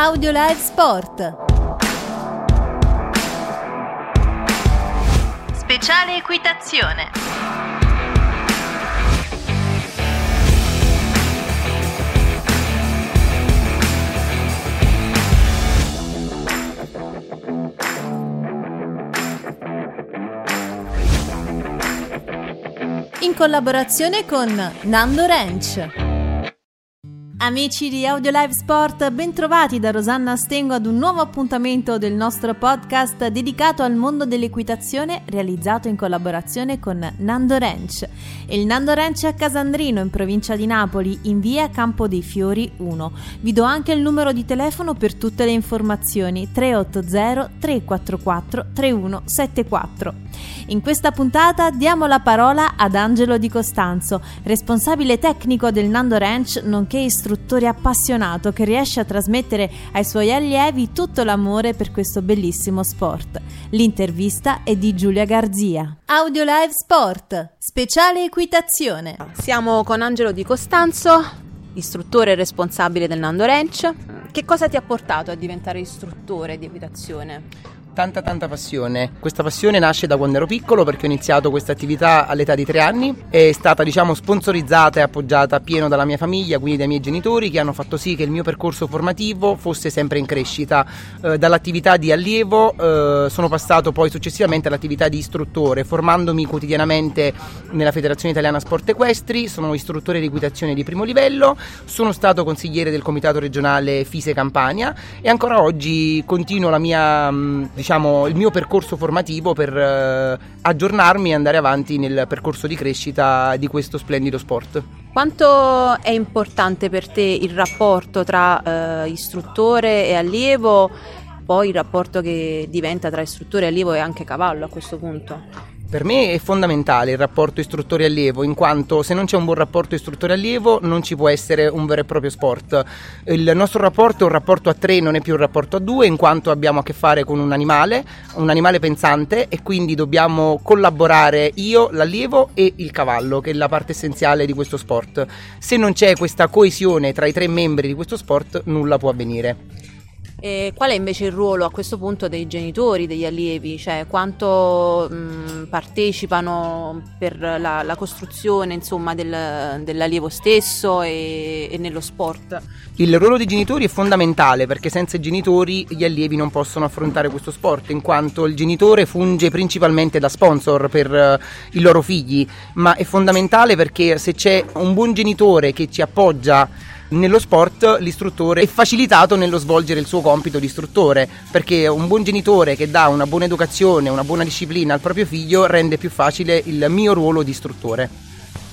Audio Live Sport. Speciale equitazione. In collaborazione con Nando Ranch. Amici di Audio Live Sport, bentrovati da Rosanna Stengo ad un nuovo appuntamento del nostro podcast dedicato al mondo dell'equitazione realizzato in collaborazione con Nando Ranch. Il Nando Ranch a Casandrino in provincia di Napoli in via Campo dei Fiori 1. Vi do anche il numero di telefono per tutte le informazioni 380 344 3174. In questa puntata diamo la parola ad Angelo Di Costanzo, responsabile tecnico del Nando Ranch, nonché istruttore appassionato che riesce a trasmettere ai suoi allievi tutto l'amore per questo bellissimo sport. L'intervista è di Giulia Garzia. Audio Live Sport, speciale equitazione. Siamo con Angelo Di Costanzo, istruttore responsabile del Nando Ranch. Che cosa ti ha portato a diventare istruttore di equitazione? Tanta tanta passione. Questa passione nasce da quando ero piccolo perché ho iniziato questa attività all'età di tre anni. È stata diciamo sponsorizzata e appoggiata pieno dalla mia famiglia, quindi dai miei genitori che hanno fatto sì che il mio percorso formativo fosse sempre in crescita. Eh, dall'attività di allievo eh, sono passato poi successivamente all'attività di istruttore, formandomi quotidianamente nella Federazione Italiana Sport Equestri, sono istruttore di equitazione di primo livello, sono stato consigliere del Comitato Regionale Fise Campania e ancora oggi continuo la mia diciamo, diciamo, il mio percorso formativo per eh, aggiornarmi e andare avanti nel percorso di crescita di questo splendido sport. Quanto è importante per te il rapporto tra eh, istruttore e allievo, poi il rapporto che diventa tra istruttore e allievo e anche cavallo a questo punto? Per me è fondamentale il rapporto istruttore-allievo, in quanto se non c'è un buon rapporto istruttore-allievo non ci può essere un vero e proprio sport. Il nostro rapporto è un rapporto a tre, non è più un rapporto a due, in quanto abbiamo a che fare con un animale, un animale pensante e quindi dobbiamo collaborare io, l'allievo e il cavallo, che è la parte essenziale di questo sport. Se non c'è questa coesione tra i tre membri di questo sport, nulla può avvenire. E qual è invece il ruolo a questo punto dei genitori, degli allievi? Cioè quanto mh, partecipano per la, la costruzione insomma, del, dell'allievo stesso e, e, nello sport? Il ruolo dei genitori è fondamentale perché senza i genitori gli allievi non possono affrontare questo sport in quanto il genitore funge principalmente da sponsor per uh, i loro figli, ma è fondamentale perché se c'è un buon genitore che ci appoggia nello sport l'istruttore è facilitato nello svolgere il suo compito di istruttore, perché un buon genitore che dà una buona educazione, una buona disciplina al proprio figlio rende più facile il mio ruolo di istruttore.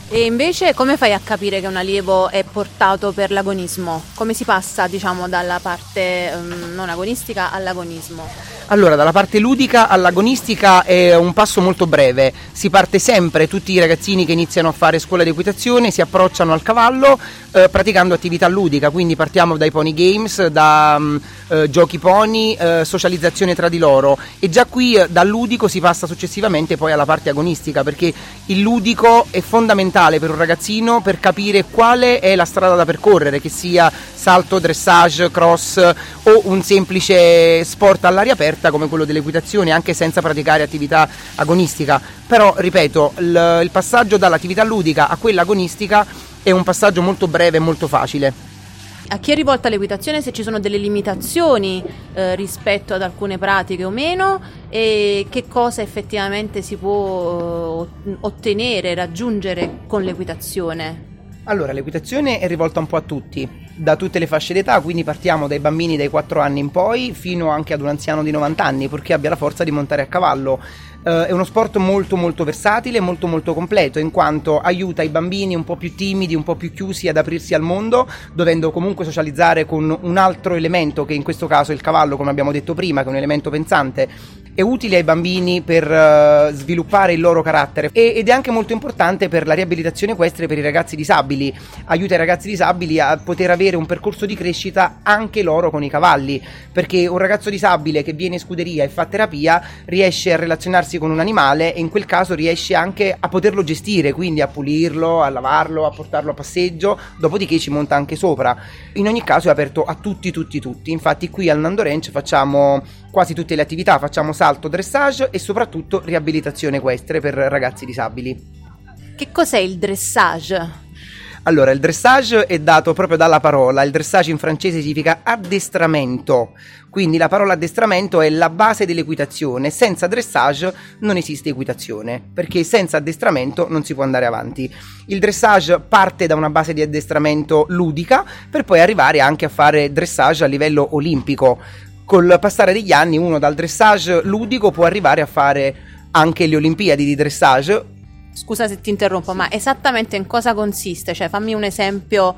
E invece come fai a capire che un allievo è portato per l'agonismo? Come si passa, diciamo, dalla parte um, non agonistica all'agonismo? Allora, dalla parte ludica all'agonistica è un passo molto breve. Si parte sempre, tutti i ragazzini che iniziano a fare scuola di equitazione si approcciano al cavallo eh, praticando attività ludica, quindi partiamo dai pony games, da um, eh, giochi pony, eh, socializzazione tra di loro e già qui eh, dal ludico si passa successivamente poi alla parte agonistica perché il ludico è fondamentale per un ragazzino per capire quale è la strada da percorrere, che sia salto, dressage, cross o un semplice sport all'aria aperta come quello dell'equitazione anche senza praticare attività agonistica. Però, ripeto, il, il passaggio dall'attività ludica a quella agonistica è un passaggio molto breve e molto facile. A chi è rivolta l'equitazione se ci sono delle limitazioni eh, rispetto ad alcune pratiche o meno e che cosa effettivamente si può eh, ottenere, raggiungere con l'equitazione? Allora, l'equitazione è rivolta un po' a tutti da tutte le fasce d'età, quindi partiamo dai bambini dai 4 anni in poi fino anche ad un anziano di 90 anni, purché abbia la forza di montare a cavallo. Uh, è uno sport molto molto versatile, molto molto completo, in quanto aiuta i bambini un po' più timidi, un po' più chiusi ad aprirsi al mondo, dovendo comunque socializzare con un altro elemento che in questo caso è il cavallo, come abbiamo detto prima, che è un elemento pensante è utile ai bambini per uh, sviluppare il loro carattere e, ed è anche molto importante per la riabilitazione equestre per i ragazzi disabili. Aiuta i ragazzi disabili a poter avere un percorso di crescita anche loro con i cavalli, perché un ragazzo disabile che viene in scuderia e fa terapia riesce a relazionarsi con un animale e in quel caso riesce anche a poterlo gestire, quindi a pulirlo, a lavarlo, a portarlo a passeggio, dopodiché ci monta anche sopra. In ogni caso è aperto a tutti, tutti, tutti. Infatti qui al Nando Ranch facciamo quasi tutte le attività, facciamo salto, dressage e soprattutto riabilitazione equestre per ragazzi disabili. Che cos'è il dressage? Allora, il dressage è dato proprio dalla parola, il dressage in francese significa addestramento, quindi la parola addestramento è la base dell'equitazione, senza dressage non esiste equitazione, perché senza addestramento non si può andare avanti. Il dressage parte da una base di addestramento ludica per poi arrivare anche a fare dressage a livello olimpico, col passare degli anni uno dal dressage ludico può arrivare a fare anche le Olimpiadi di dressage. Scusa se ti interrompo, sì. ma esattamente in cosa consiste? Cioè, fammi un esempio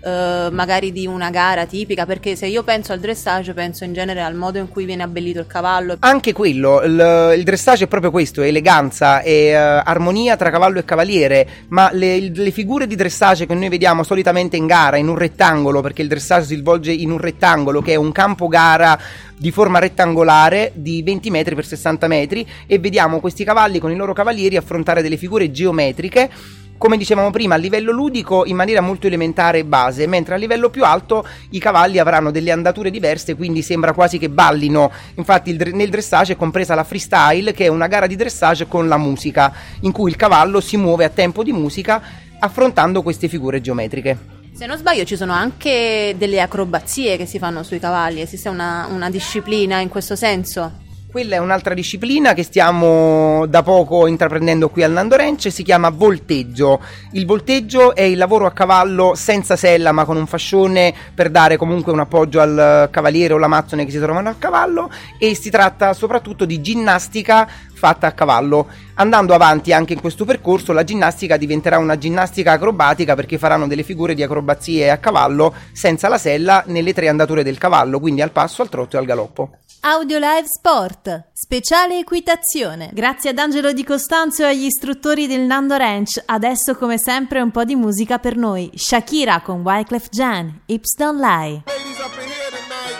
eh, magari di una gara tipica, perché se io penso al dressage penso in genere al modo in cui viene abbellito il cavallo. Anche quello, il, il dressage è proprio questo, è eleganza, è uh, armonia tra cavallo e cavaliere, ma le, le, figure di dressage che noi vediamo solitamente in gara, in un rettangolo, perché il dressage si svolge in un rettangolo che è un campo gara di forma rettangolare di 20 metri per 60 metri e vediamo questi cavalli con i loro cavalieri affrontare delle figure geometriche come dicevamo prima, a livello ludico in maniera molto elementare e base, mentre a livello più alto i cavalli avranno delle andature diverse, quindi sembra quasi che ballino. Infatti il, nel dressage è compresa la freestyle, che è una gara di dressage con la musica, in cui il cavallo si muove a tempo di musica affrontando queste figure geometriche. Se non sbaglio ci sono anche delle acrobazie che si fanno sui cavalli, esiste una, una disciplina in questo senso? Quella è un'altra disciplina che stiamo da poco intraprendendo qui al Nando Ranch, si chiama volteggio. Il volteggio è il lavoro a cavallo senza sella ma con un fascione per dare comunque un appoggio al cavaliere o l'amazzone che si trovano al cavallo e si tratta soprattutto di ginnastica fatta a cavallo. Andando avanti anche in questo percorso, la ginnastica diventerà una ginnastica acrobatica perché faranno delle figure di acrobazie a cavallo senza la sella nelle tre andature del cavallo, quindi al passo, al trotto e al galoppo. Audio Live Sport, speciale equitazione. Grazie ad Angelo Di Costanzo e agli istruttori del Nando Ranch. Adesso, come sempre, un po' di musica per noi. Shakira con Wyclef Jan, Hips Don't Lie. Ladies up in here tonight.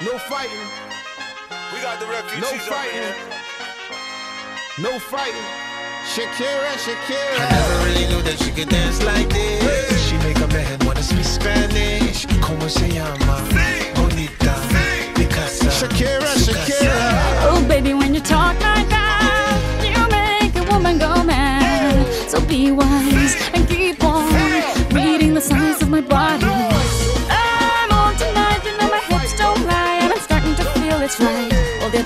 No fighting. We got the refugees no fighting. No fighting. Shakira, Shakira. I never really knew that she could dance like this. She make a man wanna speak Spanish. Como se llama?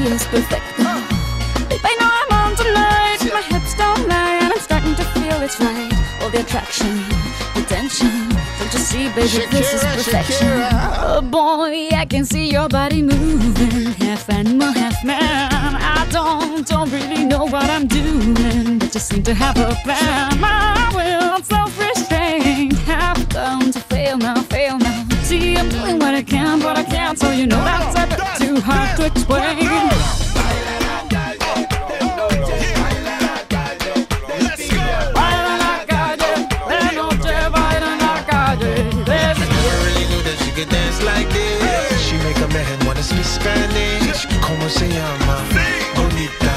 See, baby, I it's perfect. Babe, I know I'm on tonight. My hips don't lie, and I'm starting to feel it's right. All the attraction, the tension. Don't you see, baby, Shakira, this is perfection. Shakira. Oh boy, I can see your body moving, half animal, half man. I don't, don't really know what I'm doing, but just seem to have a plan. My will, self-restraint, have come to fail now, fail now. See, I'm doing what I can, but I can't, so you know that's a bit too hard to explain. Se llama? Bonita.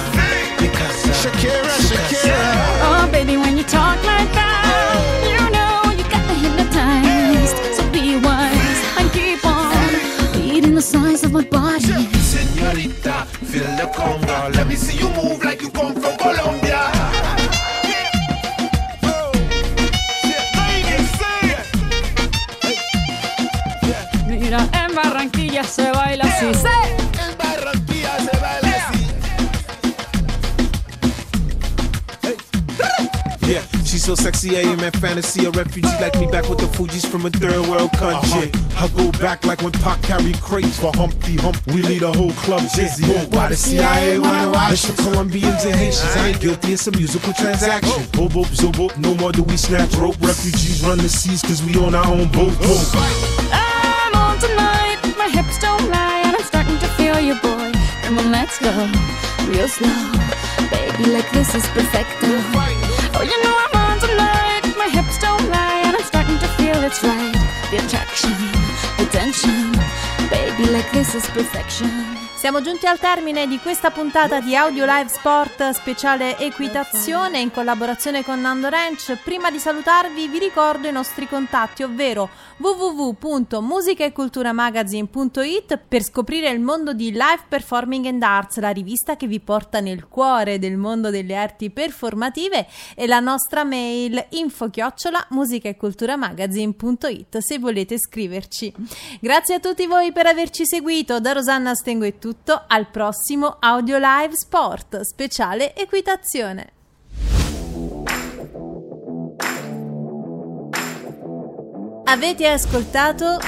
Mi casa. Shakira, su casa. Shakira. Oh, baby, when you talk like that, you know you got me hypnotized. So be wise and keep on beating the size of my body. Señorita, feel the conga. Let me see you move like you she's so sexy, I am in fantasy. A refugee like me back with the Fuji's from a third world country. Uh-huh. I go back like when Pac carried crates for Humpty Hump. We lead a whole club dizzy. Why the CIA wanna watch the Colombians and Haitians? I ain't guilty, it's a musical transaction. Boop, boop, zoop, no more do we snatch rope. Refugees run the seas cause we on our own boat. boat. I'm on tonight, my hips don't lie, and I'm starting to feel you, boy. Come on, let's go, real slow. Baby, like this is perfect. Oh, you know it's right. The attraction, the tension. Baby, like this is perfection. Siamo giunti al termine di questa puntata di Audio Live Sport speciale equitazione in collaborazione con Nando Ranch. Prima di salutarvi vi ricordo i nostri contatti, ovvero www.musicaeculturamagazine.it per scoprire il mondo di Live Performing and Arts, la rivista che vi porta nel cuore del mondo delle arti performative e la nostra mail info-chiocciola musicaeculturamagazine.it se volete scriverci. Grazie a tutti voi per averci seguito, da Rosanna Stengo è tutto, al prossimo Audio Live Sport speciale equitazione. Avete ascoltato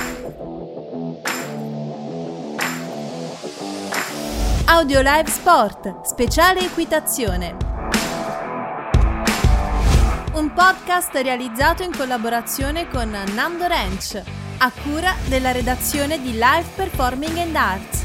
Audio Live Sport speciale equitazione. Un podcast realizzato in collaborazione con Nando Ranch, a cura della redazione di Live Performing and Arts.